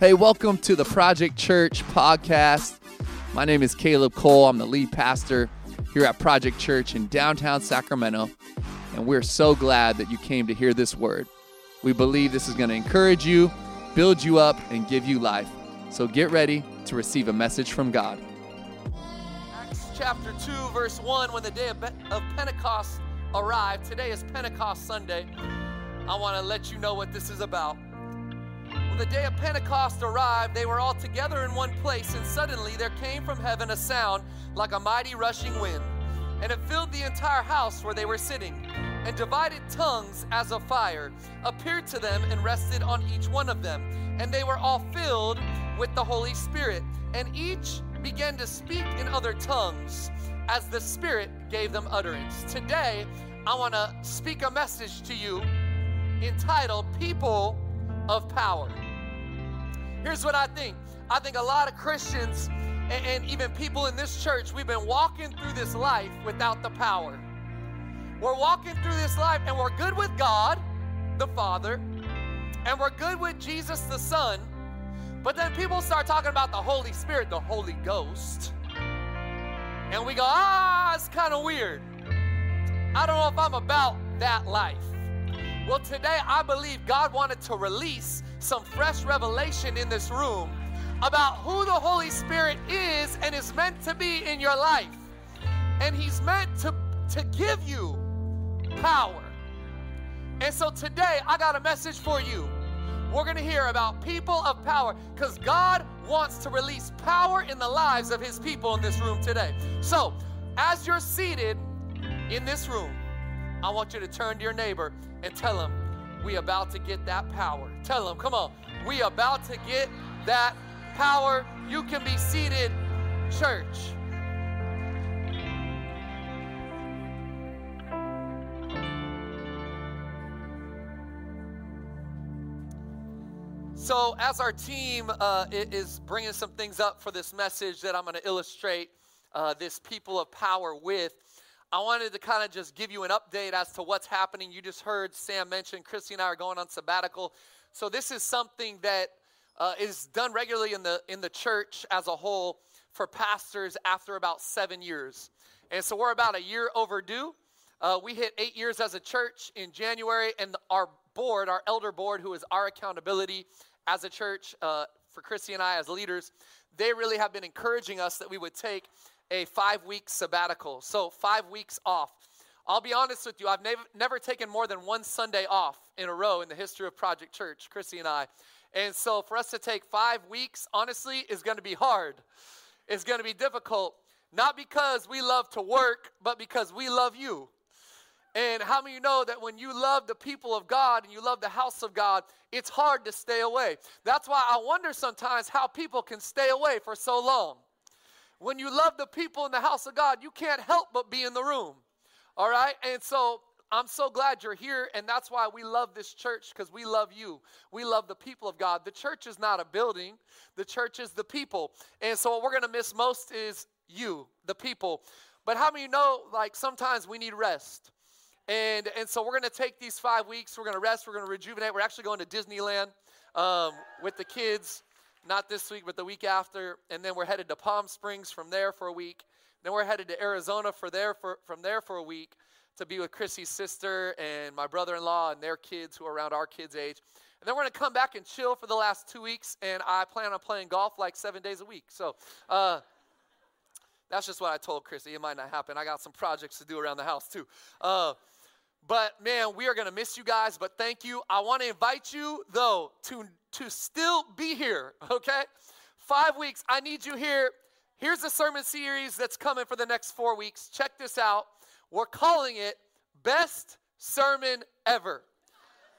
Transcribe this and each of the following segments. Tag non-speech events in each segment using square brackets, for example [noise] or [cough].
Hey, welcome to the Project Church podcast. My name is Caleb Cole. I'm the lead pastor here at Project Church in downtown Sacramento, and we're so glad that you came to hear this word. We believe this is going to encourage you, build you up, and give you life. So get ready to receive a message from God. Acts chapter 2, verse 1 when the day of, of Pentecost arrived. Today is Pentecost Sunday. I want to let you know what this is about. When the day of Pentecost arrived, they were all together in one place, and suddenly there came from heaven a sound like a mighty rushing wind, and it filled the entire house where they were sitting. And divided tongues as of fire appeared to them and rested on each one of them. And they were all filled with the Holy Spirit, and each began to speak in other tongues as the Spirit gave them utterance. Today, I want to speak a message to you entitled People of Power. Here's what I think I think a lot of Christians and, and even people in this church, we've been walking through this life without the power. We're walking through this life and we're good with God, the Father, and we're good with Jesus, the Son. But then people start talking about the Holy Spirit, the Holy Ghost. And we go, ah, it's kind of weird. I don't know if I'm about that life. Well, today I believe God wanted to release some fresh revelation in this room about who the Holy Spirit is and is meant to be in your life. And He's meant to, to give you power. And so today I got a message for you. We're going to hear about people of power because God wants to release power in the lives of His people in this room today. So, as you're seated in this room, I want you to turn to your neighbor and tell him, we about to get that power. Tell them, come on, we about to get that power. You can be seated, church. So, as our team uh, is bringing some things up for this message that I'm going to illustrate uh, this people of power with, I wanted to kind of just give you an update as to what's happening. You just heard Sam mention Christy and I are going on sabbatical. So this is something that uh, is done regularly in the in the church as a whole for pastors after about seven years, and so we're about a year overdue. Uh, we hit eight years as a church in January, and our board, our elder board, who is our accountability as a church uh, for Christy and I as leaders, they really have been encouraging us that we would take a five week sabbatical. So, five weeks off. I'll be honest with you, I've nev- never taken more than one Sunday off in a row in the history of Project Church, Chrissy and I. And so, for us to take five weeks, honestly, is going to be hard. It's going to be difficult, not because we love to work, but because we love you. And how many you know that when you love the people of God and you love the house of God, it's hard to stay away? That's why I wonder sometimes how people can stay away for so long. When you love the people in the house of God, you can't help but be in the room. All right? And so I'm so glad you're here, and that's why we love this church because we love you. We love the people of God. The church is not a building, the church is the people. And so, what we're going to miss most is you, the people. But how many know, like, sometimes we need rest? And, and so, we're going to take these five weeks, we're going to rest, we're going to rejuvenate. We're actually going to Disneyland um, with the kids not this week, but the week after. And then we're headed to Palm Springs from there for a week. Then we're headed to Arizona for there for, from there for a week to be with Chrissy's sister and my brother in law and their kids who are around our kids' age. And then we're going to come back and chill for the last two weeks. And I plan on playing golf like seven days a week. So, uh, that's just what I told Chrissy. It might not happen. I got some projects to do around the house too. Uh, but man, we are going to miss you guys. But thank you. I want to invite you, though, to to still be here, [laughs] okay? Five weeks, I need you here. Here's a sermon series that's coming for the next four weeks. Check this out. We're calling it Best Sermon Ever.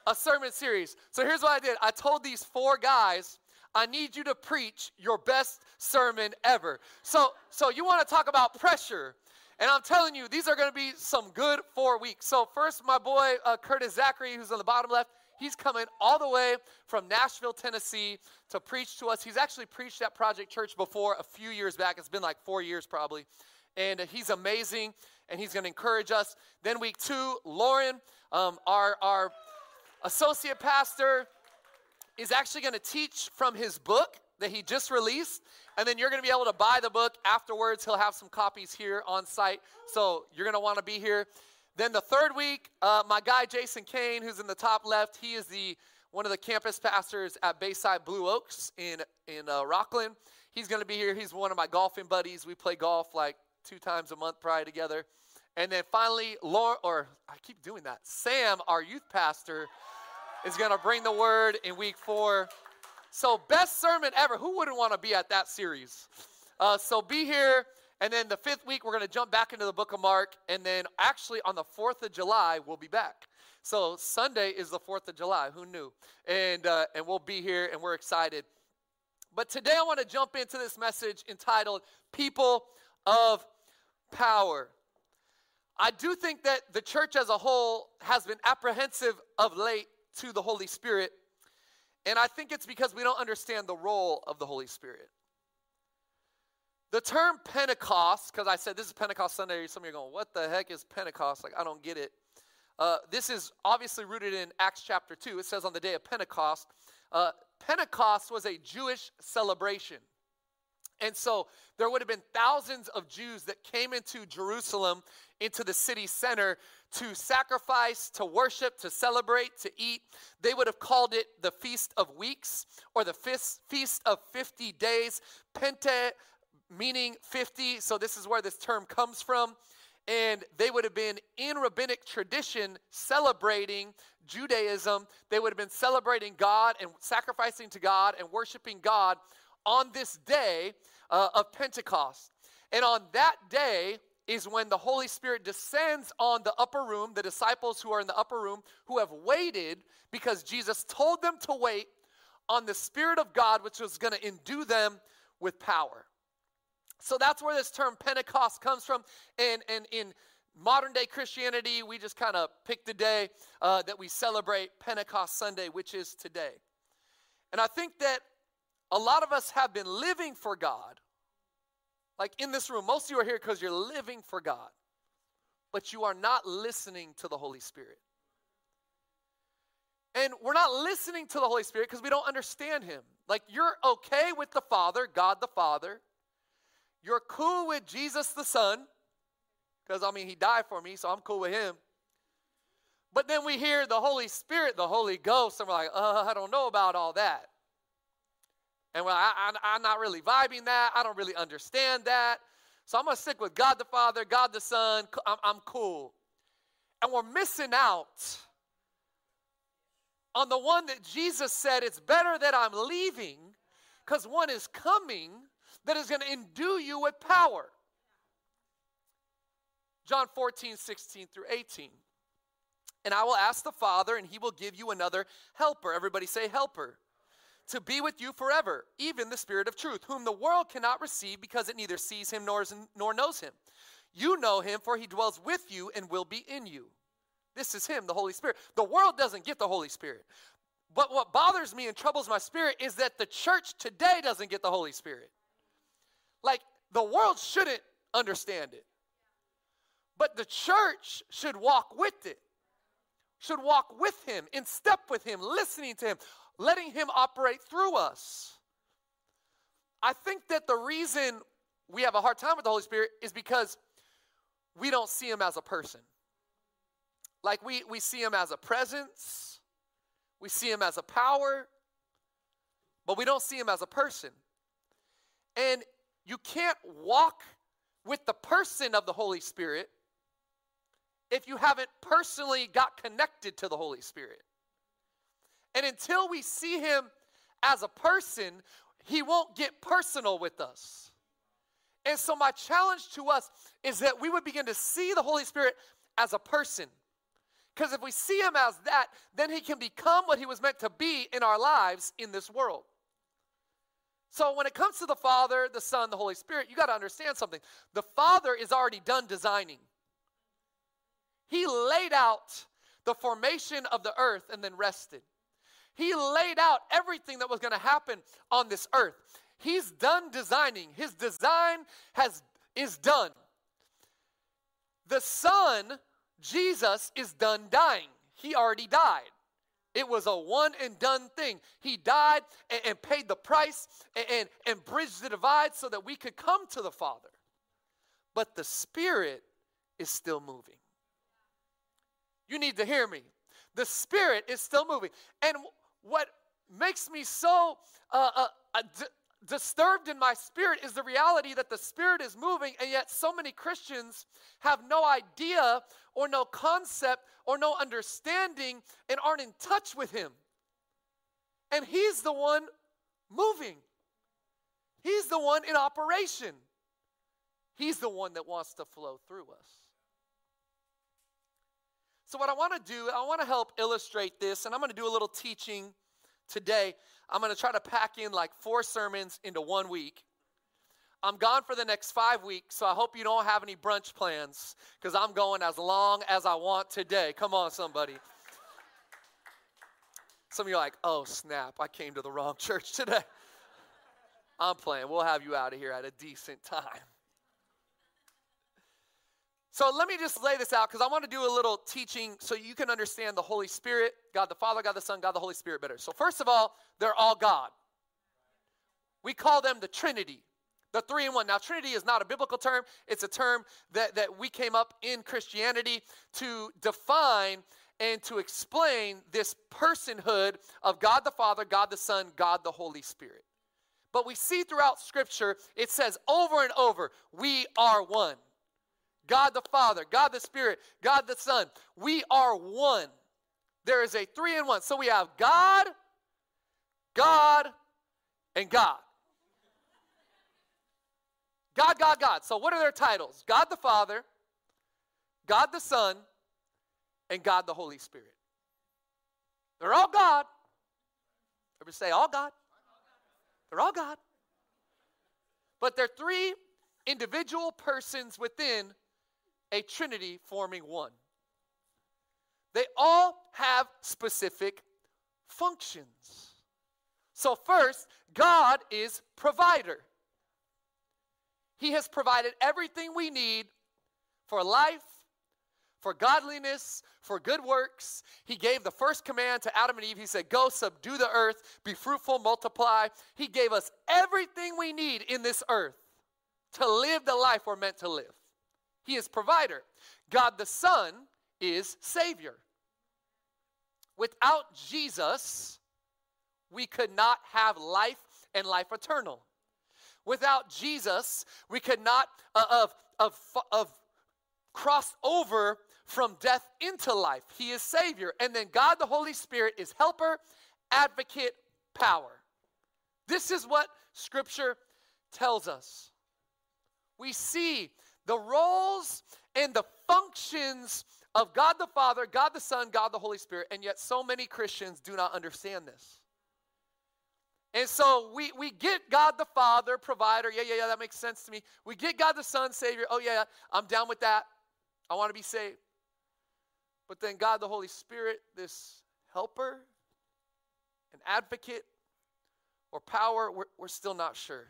A sermon series. So here's what I did I told these four guys, I need you to preach your best sermon ever. So, so you want to talk about pressure. And I'm telling you, these are going to be some good four weeks. So, first, my boy uh, Curtis Zachary, who's on the bottom left, He's coming all the way from Nashville, Tennessee to preach to us. He's actually preached at Project Church before a few years back. It's been like four years probably. And he's amazing and he's going to encourage us. Then, week two, Lauren, um, our, our associate pastor, is actually going to teach from his book that he just released. And then you're going to be able to buy the book afterwards. He'll have some copies here on site. So you're going to want to be here. Then the third week, uh, my guy Jason Kane, who's in the top left, he is the one of the campus pastors at Bayside Blue Oaks in in uh, Rocklin. He's going to be here. He's one of my golfing buddies. We play golf like two times a month probably together. And then finally, Laura, or I keep doing that. Sam, our youth pastor, is going to bring the word in week four. So, best sermon ever. Who wouldn't want to be at that series? Uh, so, be here. And then the fifth week, we're going to jump back into the book of Mark. And then, actually, on the 4th of July, we'll be back. So, Sunday is the 4th of July. Who knew? And, uh, and we'll be here, and we're excited. But today, I want to jump into this message entitled People of Power. I do think that the church as a whole has been apprehensive of late to the Holy Spirit. And I think it's because we don't understand the role of the Holy Spirit. The term Pentecost, because I said this is Pentecost Sunday, some of you are going, what the heck is Pentecost? Like, I don't get it. Uh, this is obviously rooted in Acts chapter 2. It says on the day of Pentecost. Uh, Pentecost was a Jewish celebration. And so there would have been thousands of Jews that came into Jerusalem, into the city center, to sacrifice, to worship, to celebrate, to eat. They would have called it the Feast of Weeks or the Feast of 50 Days. Pente meaning 50. So this is where this term comes from. And they would have been in rabbinic tradition celebrating Judaism. They would have been celebrating God and sacrificing to God and worshiping God on this day uh, of Pentecost. And on that day is when the Holy Spirit descends on the upper room, the disciples who are in the upper room, who have waited because Jesus told them to wait on the Spirit of God, which was going to endue them with power. So that's where this term Pentecost comes from. And, and in modern day Christianity, we just kind of pick the day uh, that we celebrate Pentecost Sunday, which is today. And I think that a lot of us have been living for God. Like in this room, most of you are here because you're living for God, but you are not listening to the Holy Spirit. And we're not listening to the Holy Spirit because we don't understand Him. Like you're okay with the Father, God the Father. You're cool with Jesus the Son, because I mean, He died for me, so I'm cool with Him. But then we hear the Holy Spirit, the Holy Ghost, and we're like, uh, I don't know about all that. And well, I, I, I'm not really vibing that. I don't really understand that. So I'm going to stick with God the Father, God the Son. I'm, I'm cool. And we're missing out on the one that Jesus said, It's better that I'm leaving because one is coming that is going to endue you with power. John 14, 16 through 18. And I will ask the Father, and he will give you another helper. Everybody say, helper to be with you forever, even the Spirit of truth, whom the world cannot receive because it neither sees him nor, nor knows him. You know him, for he dwells with you and will be in you. This is him, the Holy Spirit. The world doesn't get the Holy Spirit. But what bothers me and troubles my spirit is that the church today doesn't get the Holy Spirit. Like, the world shouldn't understand it. But the church should walk with it, should walk with him, in step with him, listening to him, letting Him operate through us. I think that the reason we have a hard time with the Holy Spirit is because we don't see Him as a person. Like we, we see Him as a presence, we see Him as a power, but we don't see Him as a person. And you can't walk with the person of the Holy Spirit if you haven't personally got connected to the Holy Spirit. And until we see him as a person, he won't get personal with us. And so, my challenge to us is that we would begin to see the Holy Spirit as a person. Because if we see him as that, then he can become what he was meant to be in our lives in this world. So, when it comes to the Father, the Son, the Holy Spirit, you got to understand something. The Father is already done designing, He laid out the formation of the earth and then rested. He laid out everything that was going to happen on this earth. He's done designing. His design has is done. The son, Jesus, is done dying. He already died. It was a one and done thing. He died and, and paid the price and, and, and bridged the divide so that we could come to the Father. But the Spirit is still moving. You need to hear me. The Spirit is still moving. And what makes me so uh, uh, uh, d- disturbed in my spirit is the reality that the Spirit is moving, and yet so many Christians have no idea or no concept or no understanding and aren't in touch with Him. And He's the one moving, He's the one in operation, He's the one that wants to flow through us. So, what I want to do, I want to help illustrate this, and I'm going to do a little teaching today. I'm going to try to pack in like four sermons into one week. I'm gone for the next five weeks, so I hope you don't have any brunch plans because I'm going as long as I want today. Come on, somebody. Some of you are like, oh, snap, I came to the wrong [laughs] church today. I'm playing. We'll have you out of here at a decent time. So let me just lay this out because I want to do a little teaching so you can understand the Holy Spirit, God the Father, God the Son, God the Holy Spirit better. So, first of all, they're all God. We call them the Trinity, the three in one. Now, Trinity is not a biblical term, it's a term that, that we came up in Christianity to define and to explain this personhood of God the Father, God the Son, God the Holy Spirit. But we see throughout Scripture, it says over and over, we are one. God the Father, God the Spirit, God the Son. We are one. There is a three in one. So we have God, God, and God. God, God, God. So what are their titles? God the Father, God the Son, and God the Holy Spirit. They're all God. Everybody say, all God. They're all God. But they're three individual persons within a trinity forming one. They all have specific functions. So, first, God is provider. He has provided everything we need for life, for godliness, for good works. He gave the first command to Adam and Eve. He said, Go subdue the earth, be fruitful, multiply. He gave us everything we need in this earth to live the life we're meant to live. He is provider. God the Son is Savior. Without Jesus, we could not have life and life eternal. Without Jesus, we could not uh, of, of, of cross over from death into life. He is Savior. And then God the Holy Spirit is helper, advocate, power. This is what Scripture tells us. We see the roles and the functions of God the Father, God the Son, God the Holy Spirit, and yet so many Christians do not understand this. And so we, we get God the Father, provider. Yeah, yeah, yeah, that makes sense to me. We get God the Son, Savior. Oh, yeah, I'm down with that. I want to be saved. But then God the Holy Spirit, this helper, an advocate, or power, we're, we're still not sure.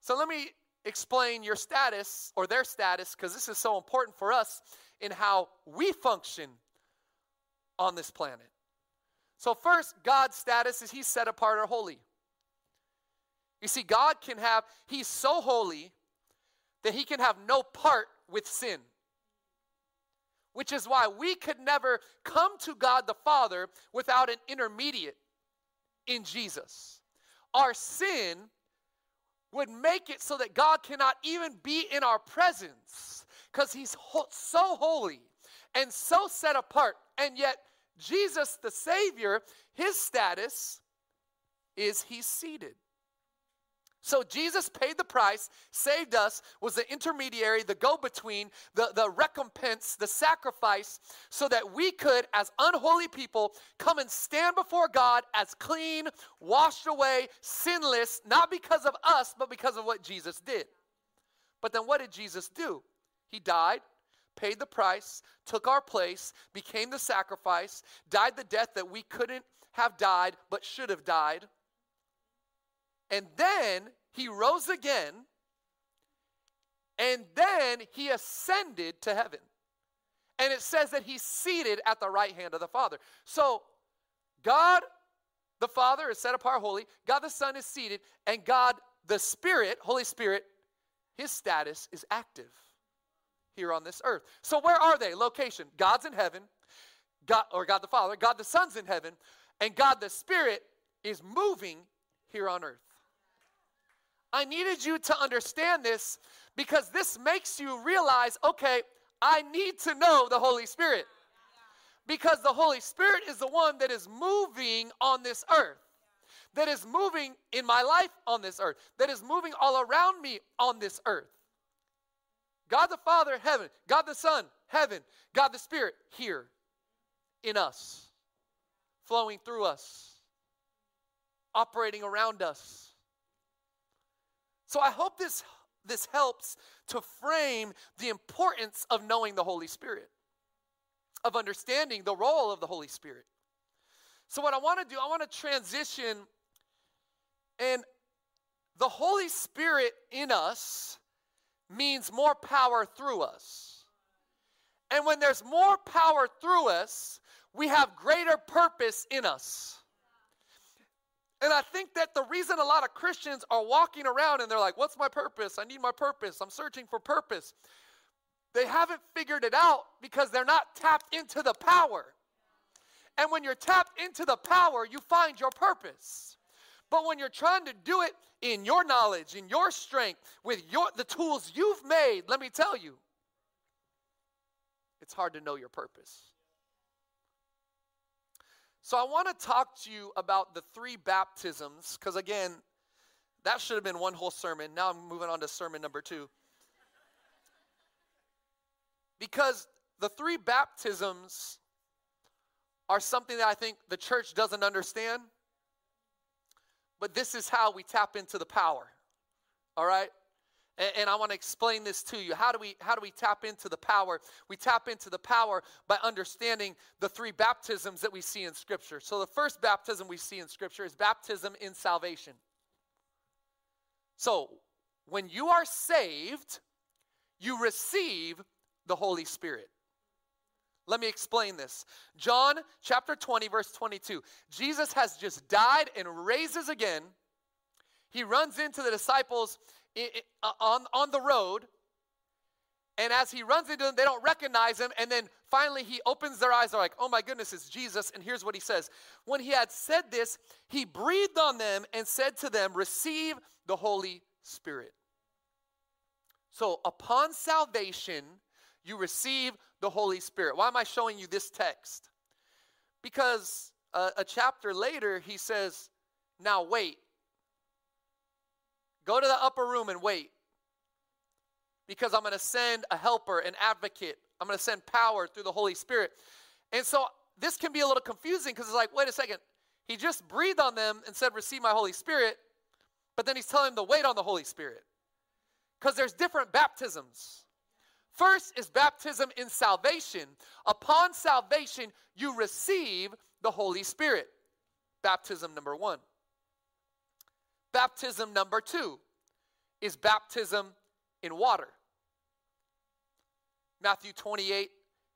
So let me explain your status or their status because this is so important for us in how we function on this planet. So, first, God's status is He's set apart or holy. You see, God can have, He's so holy that He can have no part with sin. Which is why we could never come to God the Father without an intermediate in Jesus. Our sin would make it so that God cannot even be in our presence because he's ho- so holy and so set apart. And yet, Jesus, the Savior, his status is he's seated. So Jesus paid the price, saved us, was the intermediary, the go between, the, the recompense, the sacrifice, so that we could, as unholy people, come and stand before God as clean, washed away, sinless, not because of us, but because of what Jesus did. But then what did Jesus do? He died, paid the price, took our place, became the sacrifice, died the death that we couldn't have died but should have died and then he rose again. And then he ascended to heaven. And it says that he's seated at the right hand of the Father. So, God the Father is set apart holy, God the Son is seated, and God the Spirit, Holy Spirit, his status is active here on this earth. So, where are they? Location God's in heaven, God, or God the Father, God the Son's in heaven, and God the Spirit is moving here on earth. I needed you to understand this because this makes you realize okay, I need to know the Holy Spirit. Because the Holy Spirit is the one that is moving on this earth, that is moving in my life on this earth, that is moving all around me on this earth. God the Father, heaven. God the Son, heaven. God the Spirit, here in us, flowing through us, operating around us. So I hope this, this helps to frame the importance of knowing the Holy Spirit, of understanding the role of the Holy Spirit. So, what I want to do, I want to transition, and the Holy Spirit in us means more power through us. And when there's more power through us, we have greater purpose in us. And I think that the reason a lot of Christians are walking around and they're like, What's my purpose? I need my purpose. I'm searching for purpose. They haven't figured it out because they're not tapped into the power. And when you're tapped into the power, you find your purpose. But when you're trying to do it in your knowledge, in your strength, with your the tools you've made, let me tell you, it's hard to know your purpose. So I want to talk to you about the three baptisms, because again, that should have been one whole sermon. Now I'm moving on to sermon number two. Because the three baptisms are something that I think the church doesn't understand. But this is how we tap into the power. All right? And, and I want to explain this to you. How do we how do we tap into the power? We tap into the power by understanding the three baptisms that we see in scripture. So the first baptism we see in scripture is baptism in salvation. So, when you are saved, you receive the Holy Spirit. Let me explain this. John chapter 20, verse 22. Jesus has just died and raises again. He runs into the disciples Uh, on, on the road. And as he runs into them, they don't recognize him. And then finally, he opens their eyes. They're like, oh my goodness, it's Jesus. And here's what he says When he had said this, he breathed on them and said to them, Receive the Holy Spirit. So upon salvation, you receive the Holy Spirit. Why am I showing you this text? Because a, a chapter later, he says, Now wait. Go to the upper room and wait. Because I'm going to send a helper, an advocate. I'm going to send power through the Holy Spirit. And so this can be a little confusing because it's like, wait a second. He just breathed on them and said, Receive my Holy Spirit. But then he's telling them to wait on the Holy Spirit. Because there's different baptisms. First is baptism in salvation. Upon salvation, you receive the Holy Spirit. Baptism number one. Baptism number two is baptism in water. Matthew 28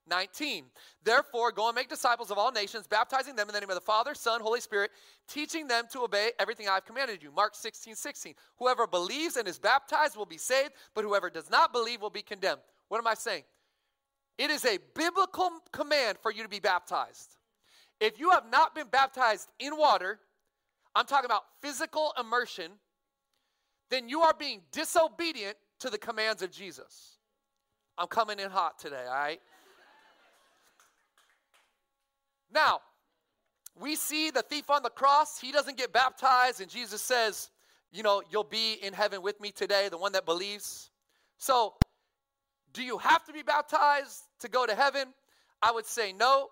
19. Therefore, go and make disciples of all nations, baptizing them in the name of the Father, Son, Holy Spirit, teaching them to obey everything I've commanded you. Mark 16 16. Whoever believes and is baptized will be saved, but whoever does not believe will be condemned. What am I saying? It is a biblical command for you to be baptized. If you have not been baptized in water, I'm talking about physical immersion, then you are being disobedient to the commands of Jesus. I'm coming in hot today, all right? now, we see the thief on the cross, he doesn't get baptized, and Jesus says, You know, you'll be in heaven with me today, the one that believes. So, do you have to be baptized to go to heaven? I would say no.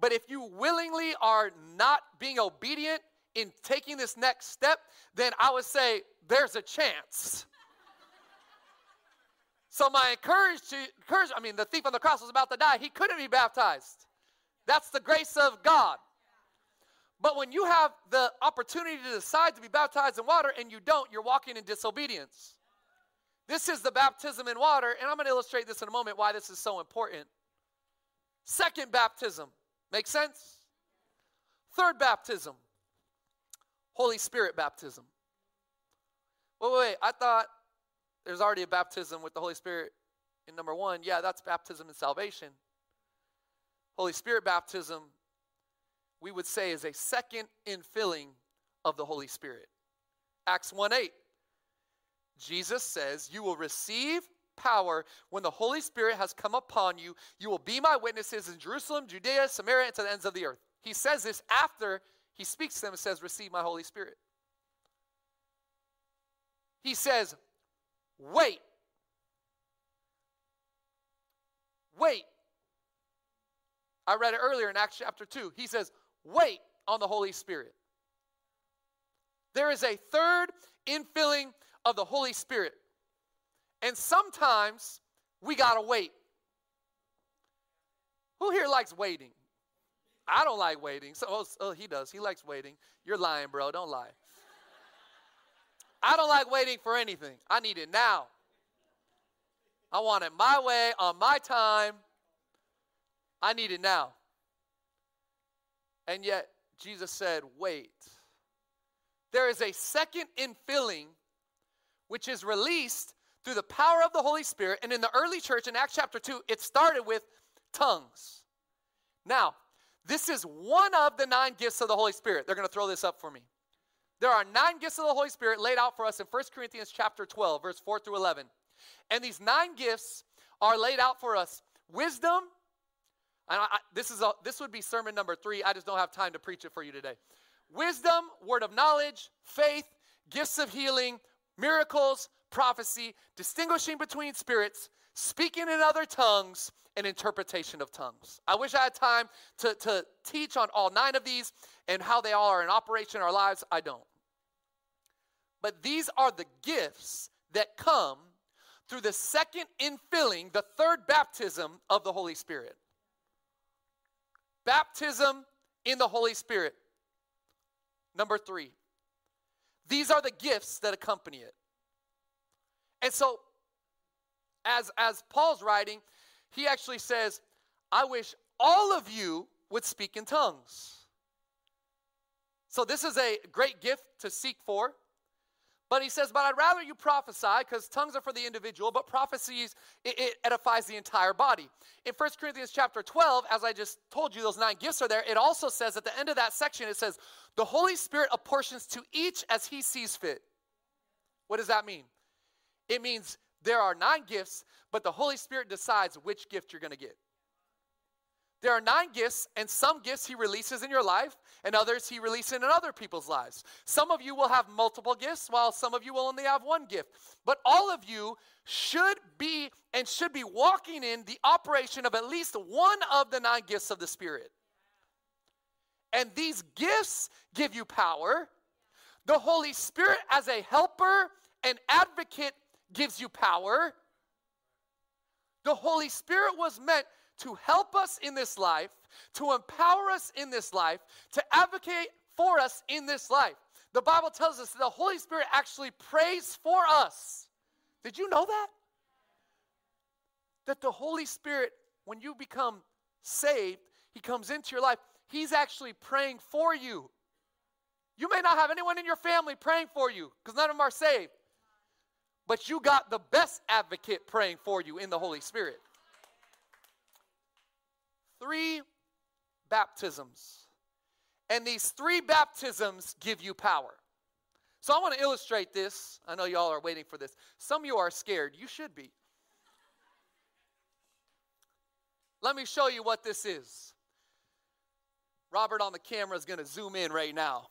But if you willingly are not being obedient in taking this next step, then I would say there's a chance. so my encourage to encourage, I mean, the thief on the cross was about to die. He couldn't be baptized. That's the grace of God. But when you have the opportunity to decide to be baptized in water and you don't, you're walking in disobedience. This is the baptism in water, and I'm going to illustrate this in a moment why this is so important. Second baptism. Make sense? Third baptism. Holy Spirit baptism. Wait, wait, wait. I thought there's already a baptism with the Holy Spirit in number one. Yeah, that's baptism and salvation. Holy Spirit baptism, we would say, is a second infilling of the Holy Spirit. Acts 1 8. Jesus says, You will receive power when the Holy Spirit has come upon you. You will be my witnesses in Jerusalem, Judea, Samaria, and to the ends of the earth. He says this after he speaks to them and says, Receive my Holy Spirit. He says, Wait. Wait. I read it earlier in Acts chapter 2. He says, Wait on the Holy Spirit. There is a third infilling of the Holy Spirit. And sometimes we got to wait. Who here likes waiting? I don't like waiting. So oh, oh, he does. He likes waiting. You're lying, bro. Don't lie. I don't like waiting for anything. I need it now. I want it my way, on my time. I need it now. And yet, Jesus said, wait. There is a second infilling which is released through the power of the Holy Spirit. And in the early church, in Acts chapter 2, it started with tongues. Now, this is one of the nine gifts of the Holy Spirit. They're going to throw this up for me. There are nine gifts of the Holy Spirit laid out for us in 1 Corinthians chapter 12, verse 4 through 11. And these nine gifts are laid out for us wisdom. And I, this, is a, this would be sermon number three. I just don't have time to preach it for you today. Wisdom, word of knowledge, faith, gifts of healing, miracles, prophecy, distinguishing between spirits, speaking in other tongues, and interpretation of tongues. I wish I had time to, to teach on all nine of these and how they all are in operation in our lives. I don't. But these are the gifts that come through the second infilling, the third baptism of the Holy Spirit. Baptism in the Holy Spirit. Number three, these are the gifts that accompany it. And so, as, as Paul's writing, he actually says, I wish all of you would speak in tongues. So, this is a great gift to seek for. But he says, But I'd rather you prophesy, because tongues are for the individual, but prophecies, it, it, edifies the entire body. In 1 Corinthians chapter 12, as I just told you, those nine gifts are there. It also says at the end of that section, it says, The Holy Spirit apportions to each as he sees fit. What does that mean? It means there are nine gifts, but the Holy Spirit decides which gift you're going to get. There are nine gifts, and some gifts He releases in your life, and others He releases in other people's lives. Some of you will have multiple gifts, while some of you will only have one gift. But all of you should be and should be walking in the operation of at least one of the nine gifts of the Spirit. And these gifts give you power. The Holy Spirit, as a helper and advocate, gives you power. The Holy Spirit was meant to help us in this life, to empower us in this life, to advocate for us in this life. The Bible tells us that the Holy Spirit actually prays for us. Did you know that? That the Holy Spirit, when you become saved, He comes into your life, He's actually praying for you. You may not have anyone in your family praying for you because none of them are saved. But you got the best advocate praying for you in the Holy Spirit three baptisms. And these three baptisms give you power. So I want to illustrate this. I know y'all are waiting for this. Some of you are scared. You should be. Let me show you what this is. Robert on the camera is going to zoom in right now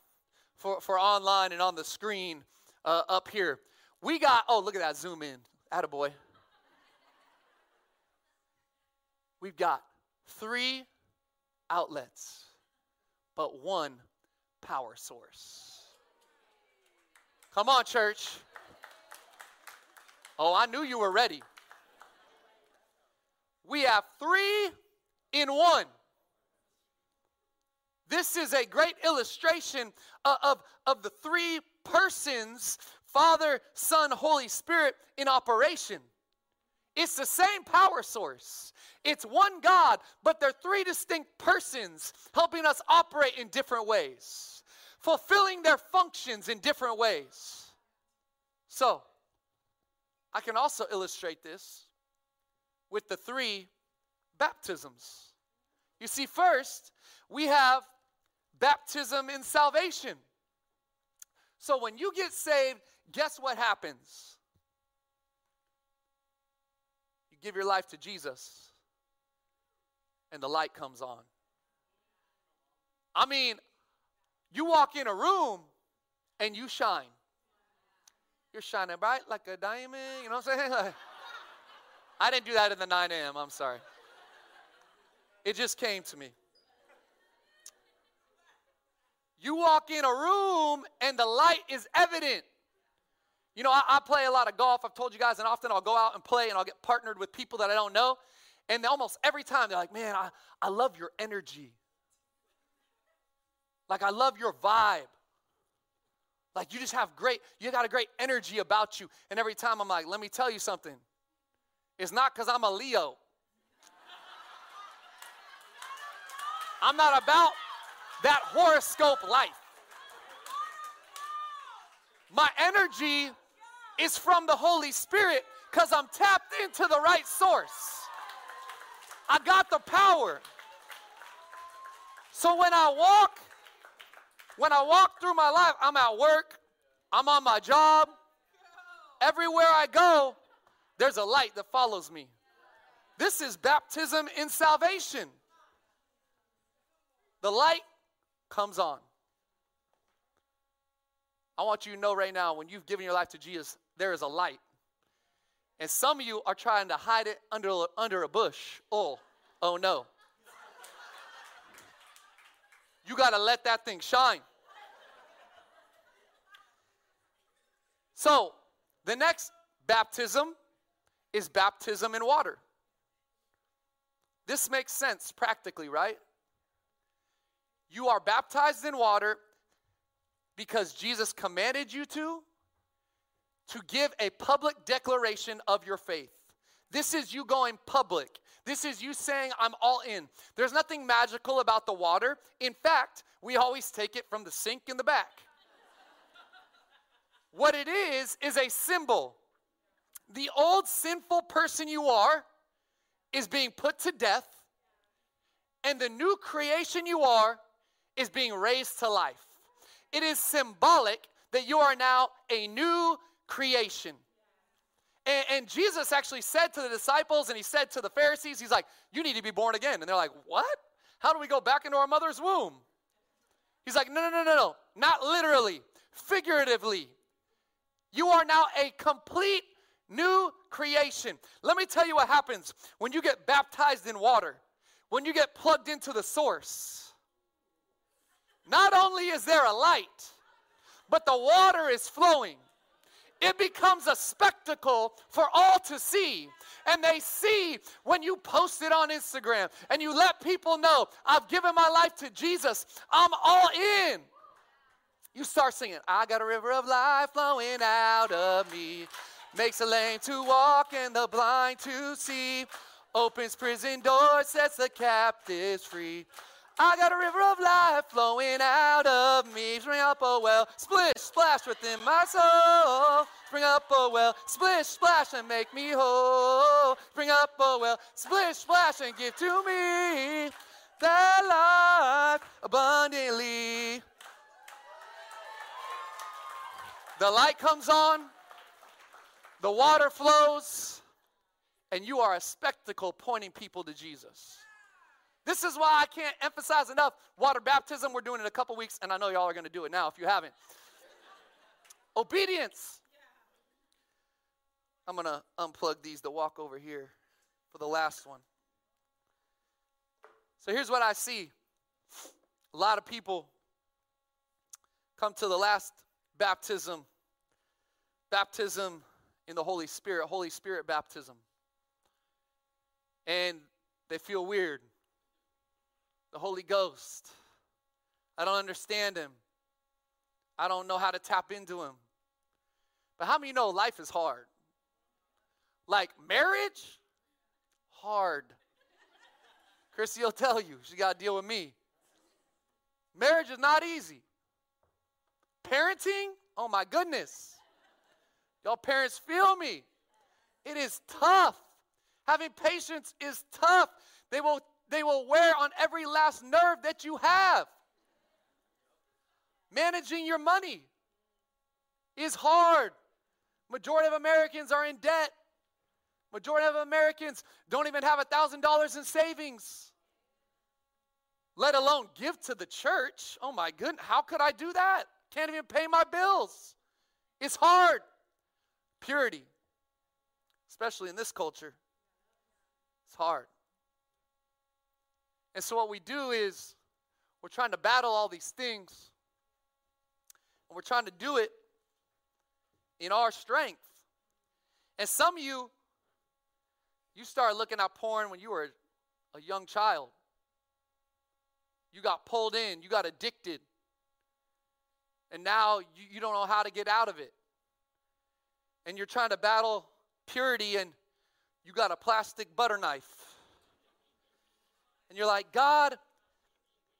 for, for online and on the screen uh, up here. We got, oh, look at that zoom in. Attaboy. We've got Three outlets, but one power source. Come on, church. Oh, I knew you were ready. We have three in one. This is a great illustration of, of, of the three persons Father, Son, Holy Spirit in operation. It's the same power source. It's one God, but they're three distinct persons helping us operate in different ways, fulfilling their functions in different ways. So, I can also illustrate this with the three baptisms. You see, first, we have baptism in salvation. So when you get saved, guess what happens? You give your life to Jesus, and the light comes on. I mean, you walk in a room and you shine. You're shining bright like a diamond. You know what I'm saying? [laughs] Like, I didn't do that in the 9 a.m. I'm sorry. It just came to me. You walk in a room and the light is evident. You know, I, I, play a lot of golf. I've told you guys, and often I'll go out and play and I'll get partnered with people that I don't know. And almost every time they're like, man, I, I love your energy. Like, I love your vibe. Like, you just have great, you got a great energy about you. And every time I'm like, let me tell you something. It's not because I'm a Leo. I'm not about that horoscope life. My energy is from the Holy Spirit because I'm tapped into the right source. I got the power. So when I walk, when I walk through my life, I'm at work, I'm on my job, everywhere I go, there's a light that follows me. This is baptism in salvation. The light comes on. I want you to know right now when you've given your life to Jesus, there is a light. And some of you are trying to hide it under, under a bush. Oh, oh no. You got to let that thing shine. So, the next baptism is baptism in water. This makes sense practically, right? You are baptized in water because Jesus commanded you to, to give a public declaration of your faith. This is you going public. This is you saying, I'm all in. There's nothing magical about the water. In fact, we always take it from the sink in the back. what it is, is a symbol. The old sinful person you are is being put to death, and the new creation you are is being raised to life. It is symbolic that you are now a new creation. And, and, Jesus actually said to the disciples and he said to the Pharisees, He's like, You need to be born again. And they're like, What? How do we go back into our mother's womb? He's like, No, no, no, no, no. Not literally, figuratively. You are now a complete new creation. Let me tell you what happens when you get baptized in water, when you get plugged into the source. Not only is there a light, but the water is flowing. It becomes a spectacle for all to see. And they see when you post it on Instagram and you let people know, I've given my life to Jesus, I'm all in. You start singing, I got a river of life flowing out of me, makes a lame to walk and the blind to see, opens prison doors, sets the captives free. I got a river of life flowing out of me. Spring up a well, splish, splash within my soul. Spring up a well, splish, splash, and make me whole. Spring up a well, splish, splash, and give to me that life abundantly. The light comes on, the water flows, and you are a spectacle pointing people to Jesus. This is why I can't emphasize enough water baptism. We're doing it in a couple weeks, and I know y'all are going to do it now if you haven't. Obedience. I'm going to unplug these to walk over here for the last one. So here's what I see a lot of people come to the last baptism baptism in the Holy Spirit, Holy Spirit baptism. And they feel weird the Holy Ghost. I don't understand him. I don't know how to tap into him. But how many know life is hard? Like marriage, hard. Chrissy will tell you, she got to deal with me. Marriage is not easy. Parenting, oh my goodness. Y'all parents feel me. It is tough. Having patience is tough. They will, they will wear on every last nerve that you have. Managing your money is hard. Majority of Americans are in debt. Majority of Americans don't even have a $1,000 in savings, let alone give to the church. Oh my goodness, how could I do that? Can't even pay my bills. It's hard. Purity, especially in this culture, it's hard. And so, what we do is we're trying to battle all these things, and we're trying to do it in our strength. And some of you, you started looking at porn when you were a young child. You got pulled in, you got addicted. And now you, you don't know how to get out of it. And you're trying to battle purity, and you got a plastic butter knife. And you're like, God,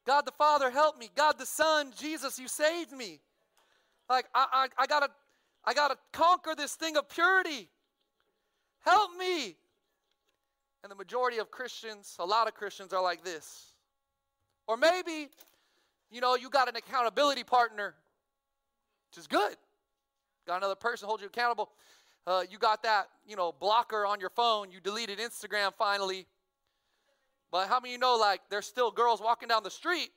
God the Father, help me. God the Son, Jesus, you saved me. Like, I, I, I gotta I got to conquer this thing of purity. Help me. And the majority of Christians, a lot of Christians are like this. Or maybe, you know, you got an accountability partner, which is good. Got another person hold you accountable. Uh, you got that, you know, blocker on your phone. You deleted Instagram finally. But how many you know, like, there's still girls walking down the street,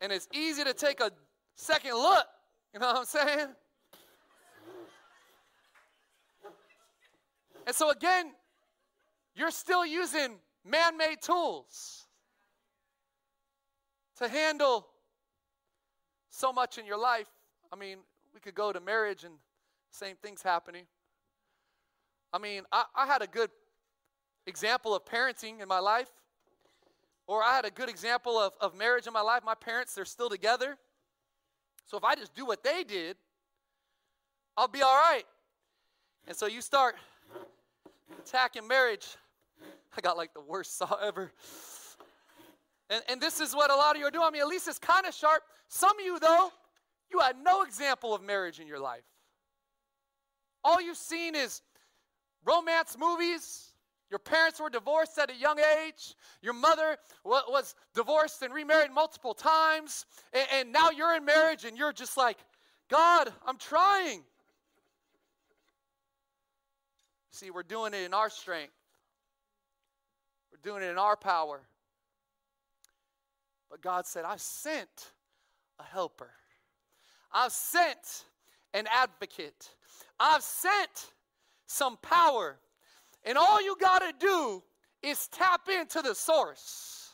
and it's easy to take a second look. You know what I'm saying? And so, again, you're still using man made tools to handle so much in your life. I mean, we could go to marriage and same things happening. I mean, I, I had a good example of parenting in my life, or I had a good example of, of marriage in my life. My parents, they're still together. So if I just do what they did, I'll be all right. And so you start attacking marriage. I got like the worst saw ever. And, and this is what a lot of you are doing. I mean, at least it's kind of sharp. Some of you, though, you had no example of marriage in your life. All you've seen is romance movies. Your parents were divorced at a young age. Your mother was divorced and remarried multiple times. And, now you're in marriage and you're just like, God, I'm trying. See, we're doing it in our strength, we're doing it in our power. But God said, I've sent a helper, I've sent an advocate, I've sent some power. And all you got to do is tap into the source.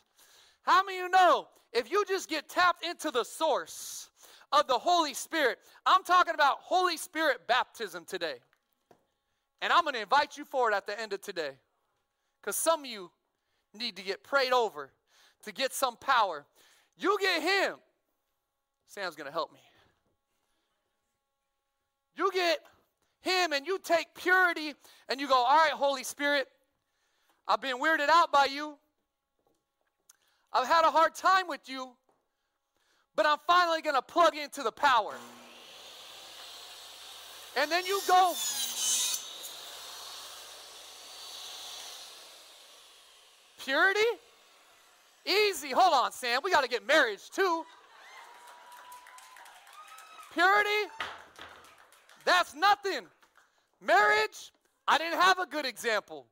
How many of you know if you just get tapped into the source of the Holy Spirit? I'm talking about Holy Spirit baptism today. And I'm going to invite you forward at the end of today because some of you need to get prayed over to get some power. You get him. Sam's going to help me. You get him and you take purity and you go, All right, Holy Spirit, I've been weirded out by you. I've had a hard time with you, but I'm finally going to plug into the power. And then you go Purity? Easy. Hold on, Sam. We got to get marriage too. Purity? That's nothing. Marriage? I didn't have a good example.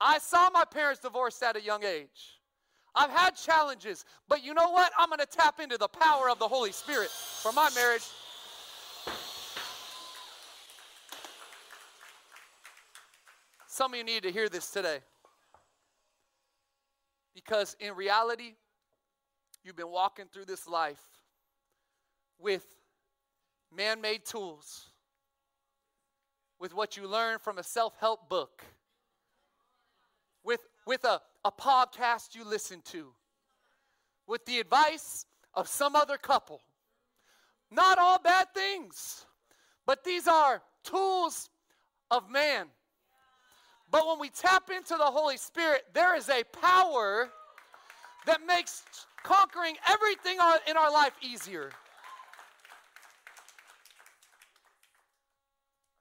I saw my parents divorced at a young age. I've had challenges, but you know what? I'm going to tap into the power of the Holy Spirit for my marriage. Some of you need to hear this today. Because in reality, you've been walking through this life with man made tools, with what you learn from a self help book, with, with a, a podcast you listen to, with the advice of some other couple. Not all bad things, but these are tools of man But when we tap into the Holy Spirit, there is a power that makes conquering everything in our life easier.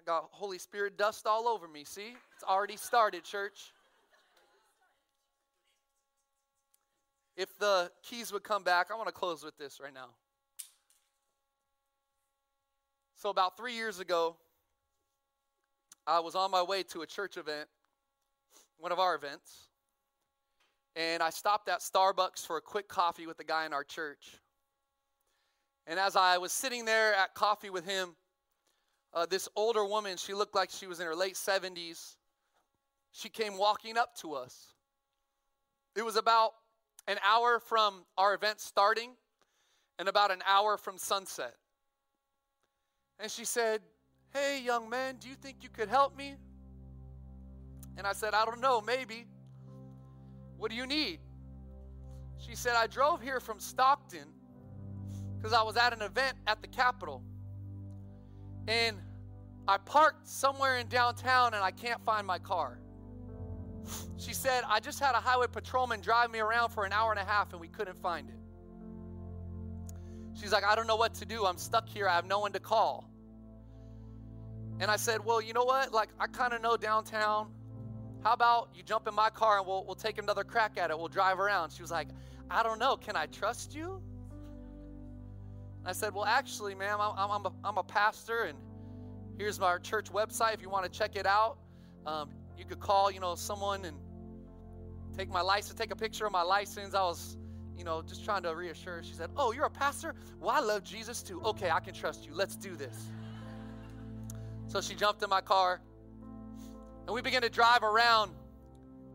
Got Holy Spirit dust all over me. See? It's already started, church. If the keys would come back, I want to close with this right now. So, about three years ago, I was on my way to a church event, one of our events, and I stopped at Starbucks for a quick coffee with the guy in our church. And as I was sitting there at coffee with him, uh, this older woman, she looked like she was in her late 70s, she came walking up to us. It was about an hour from our event starting and about an hour from sunset. And she said, Hey, young man, do you think you could help me? And I said, I don't know, maybe. What do you need? She said, I drove here from Stockton because I was at an event at the Capitol. And I parked somewhere in downtown and I can't find my car. She said, I just had a highway patrolman drive me around for an hour and a half and we couldn't find it. She's like, I don't know what to do. I'm stuck here. I have no one to call. And I said, Well, you know what? Like, I kind of know downtown. How about you jump in my car and we'll, we'll take another crack at it? We'll drive around. She was like, I don't know. Can I trust you? I said, Well, actually, ma'am, I'm, I'm, a, I'm a pastor, and here's our church website if you want to check it out. Um, you could call, you know, someone and take my license, take a picture of my license. I was, you know, just trying to reassure. She said, Oh, you're a pastor? Well, I love Jesus too. Okay, I can trust you. Let's do this. So she jumped in my car and we began to drive around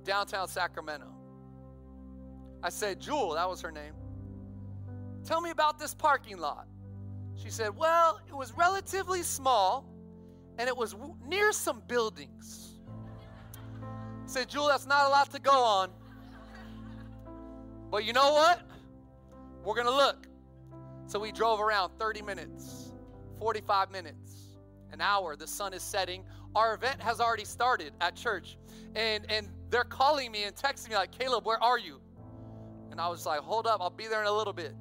downtown Sacramento. I said, Jewel, that was her name. Tell me about this parking lot. She said, Well, it was relatively small and it was near some buildings I said, Jewel, that's not a lot to go on. But you know what? We're going to look. So we drove around 30 minutes, 45 minutes, an hour. The sun is setting. Our event has already started at church. And, and they're calling me and texting me, like, Caleb, where are you? And I was like, hold up, I'll be there in a little bit.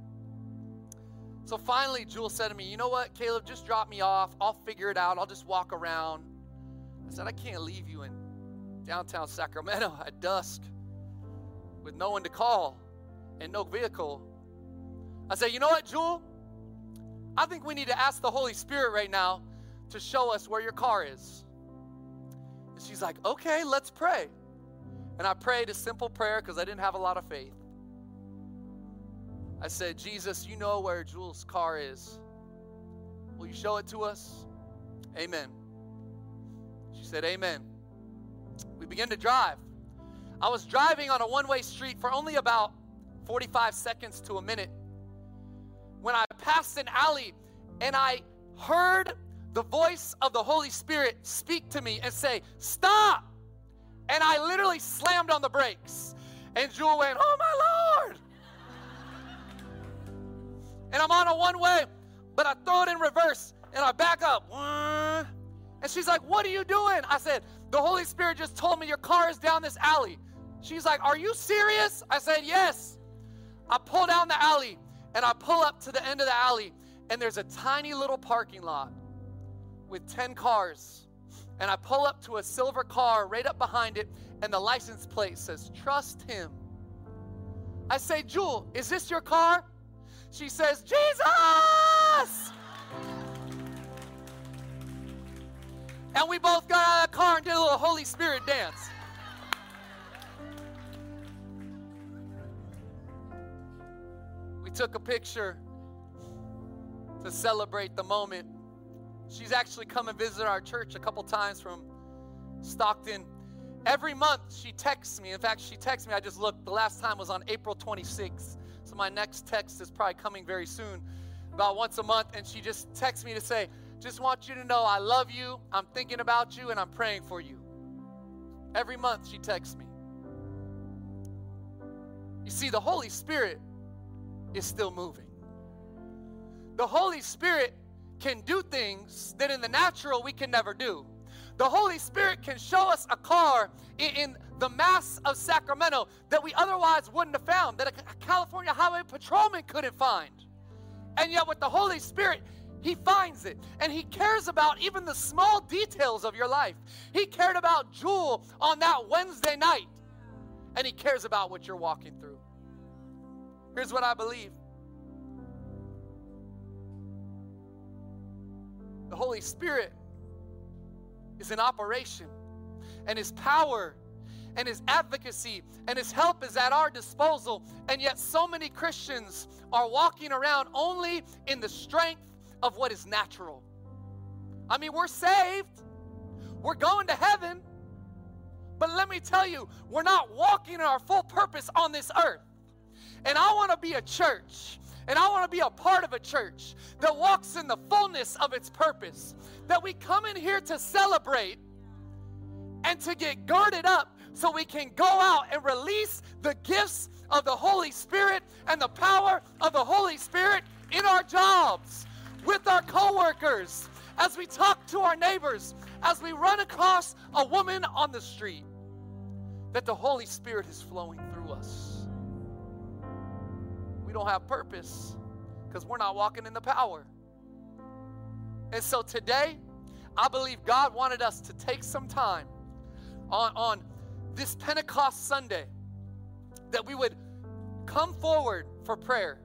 So finally, Jewel said to me, You know what, Caleb, just drop me off. I'll figure it out. I'll just walk around. I said, I can't leave you in downtown Sacramento [laughs] at dusk with no one to call and no vehicle. I said, you know what, Jewel? I think we need to ask the Holy Spirit right now to show us where your car is. And she's like, okay, let's pray. And I prayed a simple prayer because I didn't have a lot of faith. I said, Jesus, you know where Jewel's car is. Will you show it to us? Amen. She said, Amen. We began to drive. I was driving on a one way street for only about 45 seconds to a minute when I passed an alley and I heard the voice of the Holy Spirit speak to me and say, Stop! And I literally slammed on the brakes. And Jewel went, Oh my Lord! And I'm on a one way, but I throw it in reverse and I back up. And she's like, What are you doing? I said, The Holy Spirit just told me your car is down this alley. She's like, Are you serious? I said, Yes. I pull down the alley and I pull up to the end of the alley, and there's a tiny little parking lot with 10 cars. And I pull up to a silver car right up behind it, and the license plate says, Trust him. I say, Jewel, is this your car? She says, Jesus! And we both got out of the car and did a little Holy Spirit dance. We took a picture to celebrate the moment. She's actually come and visited our church a couple times from Stockton. Every month she texts me. In fact, she texts me. I just looked. The last time was on April 26th. So my next text is probably coming very soon, about once a month. And she just texts me to say, just want you to know I love you, I'm thinking about you, and I'm praying for you. Every month she texts me. You see, the Holy Spirit is still moving. The Holy Spirit can do things that in the natural we can never do. The Holy Spirit can show us a car in, in the mass of Sacramento that we otherwise wouldn't have found, that a, California Highway Patrolman couldn't find. And yet, with the Holy Spirit, he finds it and he cares about even the small details of your life. He cared about Jewel on that Wednesday night and he cares about what you're walking through. Here's what I believe the Holy Spirit is in operation, and his power and his advocacy and his help is at our disposal. And yet, so many Christians are walking around only in the strength of what is natural. I mean, we're saved, we're going to heaven, but let me tell you, we're not walking in our full purpose on this earth. And I want to be a church, and I want to be a part of a church that walks in the fullness of its purpose. That we come in here to celebrate and to get girded up so we can go out and release the gifts of the Holy Spirit and the power of the Holy Spirit in our jobs, with our coworkers, as we talk to our neighbors, as we run across a woman on the street, that the Holy Spirit is flowing through us. We don't have purpose because we're not walking in the power. And so today, I believe God wanted us to take some time on, on this Pentecost Sunday that we would come forward for prayer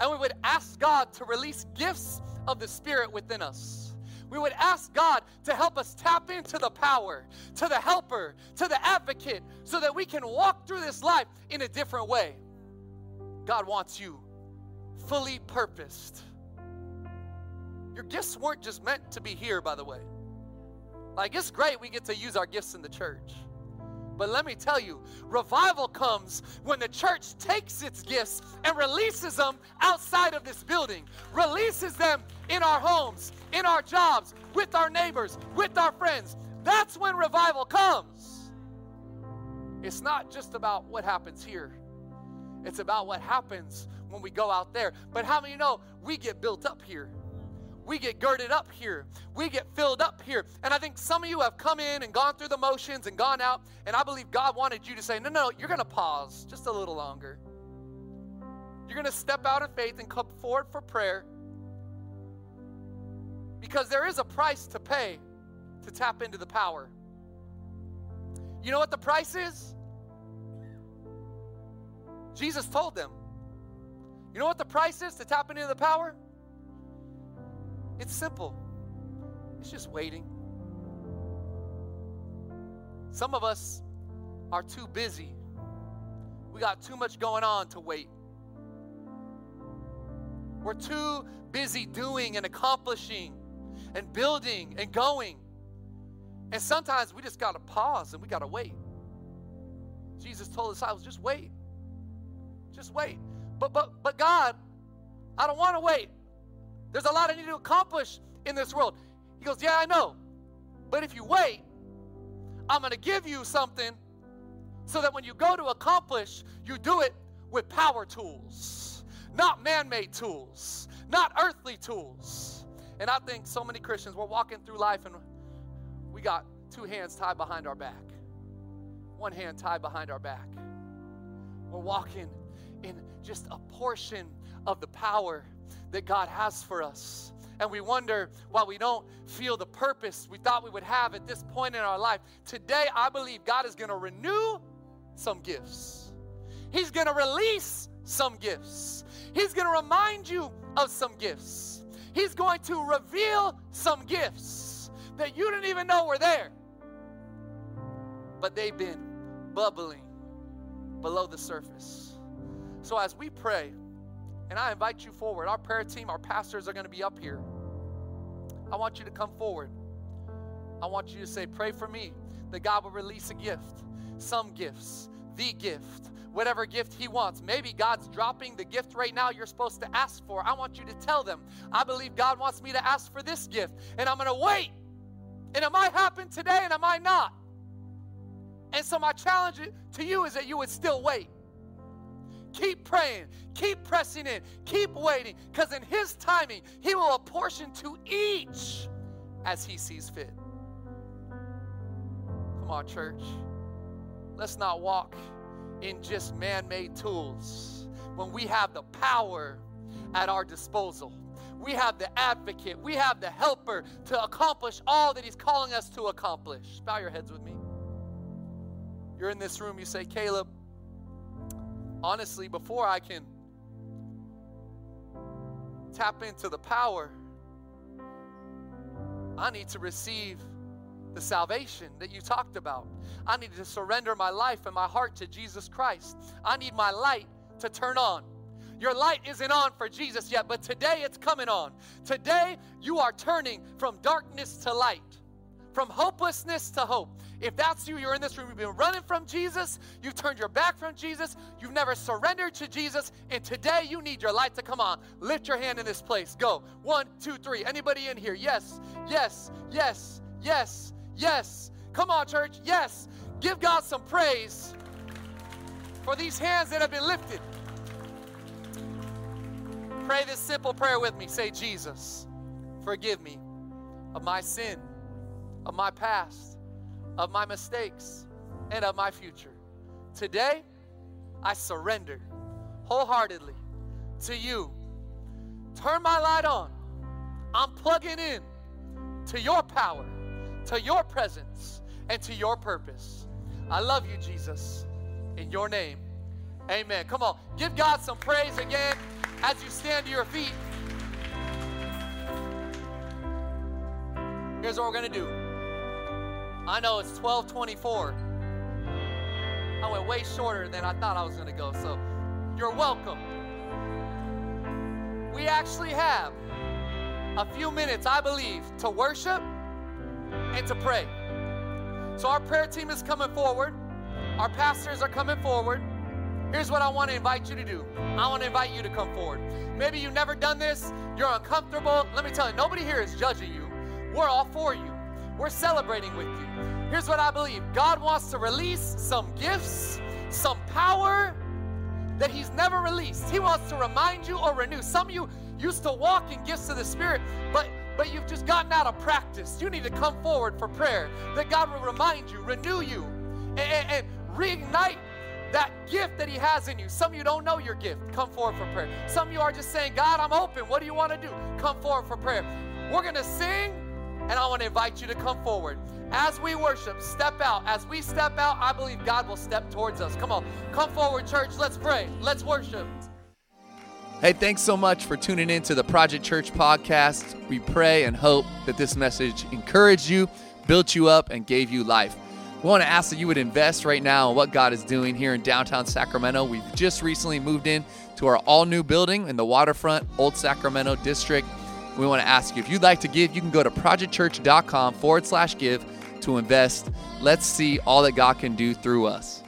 and we would ask God to release gifts of the Spirit within us. We would ask God to help us tap into the power, to the helper, to the advocate, so that we can walk through this life in a different way. God wants you fully purposed. Your gifts weren't just meant to be here, by the way. Like, it's great we get to use our gifts in the church. But let me tell you, revival comes when the church takes its gifts and releases them outside of this building, releases them in our homes, in our jobs, with our neighbors, with our friends. That's when revival comes. It's not just about what happens here, it's about what happens when we go out there. But how many know we get built up here? We get girded up here. We get filled up here. And I think some of you have come in and gone through the motions and gone out. And I believe God wanted you to say, no, no, you're going to pause just a little longer. You're going to step out of faith and come forward for prayer. Because there is a price to pay to tap into the power. You know what the price is? Jesus told them. You know what the price is to tap into the power? It's simple, it's just waiting. Some of us are too busy. We got too much going on to wait. We're too busy doing and accomplishing and building and going. And sometimes we just got to pause and we got to wait. Jesus told the disciples, just wait. Just wait. But but but God, I don't want to wait. There's a lot I need to accomplish in this world. He goes, Yeah, I know. But if you wait, I'm going to give you something so that when you go to accomplish, you do it with power tools, not man made tools, not earthly tools. And I think so many Christians, we're walking through life and we got two hands tied behind our back, one hand tied behind our back. We're walking in just a portion of the power that God has for us. And we wonder why we don't feel the purpose we thought we would have at this point in our life. Today, I believe God is going to renew some gifts. He's going to release some gifts. He's going to remind you of some gifts. He's going to reveal some gifts that you didn't even know were there. But they've been bubbling below the surface. So as we pray, and I invite you forward. Our prayer team, our pastors are going to be up here. I want you to come forward. I want you to say, Pray for me that God will release a gift, some gifts, the gift, whatever gift He wants. Maybe God's dropping the gift right now you're supposed to ask for. I want you to tell them, I believe God wants me to ask for this gift, and I'm going to wait. And it might happen today, and it might not. And so, my challenge to you is that you would still wait. Keep praying, keep pressing in, keep waiting, because in His timing, He will apportion to each as He sees fit. Come on, church. Let's not walk in just man made tools when we have the power at our disposal. We have the advocate, we have the helper to accomplish all that He's calling us to accomplish. Bow your heads with me. You're in this room, you say, Caleb, honestly, before I can tap into the power, I need to receive the salvation that you talked about. I need to surrender my life and my heart to Jesus Christ. I need my light to turn on. Your light isn't on for Jesus yet, but today it's coming on. Today you are turning from darkness to light, from hopelessness to hope. If that's you, you're in this room, you've been running from Jesus, you've turned your back from Jesus, you've never surrendered to Jesus, and today you need your light to come on. Lift your hand in this place. Go. One, two, three. Anybody in here? Yes, yes, yes, yes, yes. Come on, church. Yes. Give God some praise for these hands that have been lifted. Pray this simple prayer with me. Say, Jesus, forgive me of my sin, of my past, of my mistakes, and of my future. Today, I surrender wholeheartedly to you. Turn my light on. I'm plugging in to your power, to your presence, and to your purpose. I love you, Jesus. In your name, amen. Come on, give God some praise again as you stand to your feet. Here's what we're going to do. I know it's 1224. I went way shorter than I thought I was going to go, so you're welcome. We actually have a few minutes, I believe, to worship and to pray. So our prayer team is coming forward. Our pastors are coming forward. Here's what I want to invite you to do. I want to invite you to come forward. Maybe you've never done this, you're uncomfortable. Let me tell you, nobody here is judging you. We're all for you. We're celebrating with you. Here's what I believe God wants to release some gifts, some power that He's never released. He wants to remind you or renew. Some of you used to walk in gifts of the Spirit, but but you've just gotten out of practice. You need to come forward for prayer. That God will remind you, renew you, and, and, and reignite that gift that He has in you. Some of you don't know your gift. Come forward for prayer. Some of you are just saying, God, I'm open. What do you want to do? Come forward for prayer. We're going to sing, and I want to invite you to come forward. As we worship, step out. As we step out, I believe God will step towards us. Come on, come forward, church. Let's pray. Let's worship. Hey, thanks so much for tuning in to the Project Church podcast. We pray and hope that this message encouraged you, built you up, and gave you life. We want to ask that you would invest right now in what God is doing here in downtown Sacramento. We've just recently moved in to our all new building in the waterfront, Old Sacramento district. We want to ask you if you'd like to give, you can go to projectchurch.com forward slash give to invest. Let's see all that God can do through us.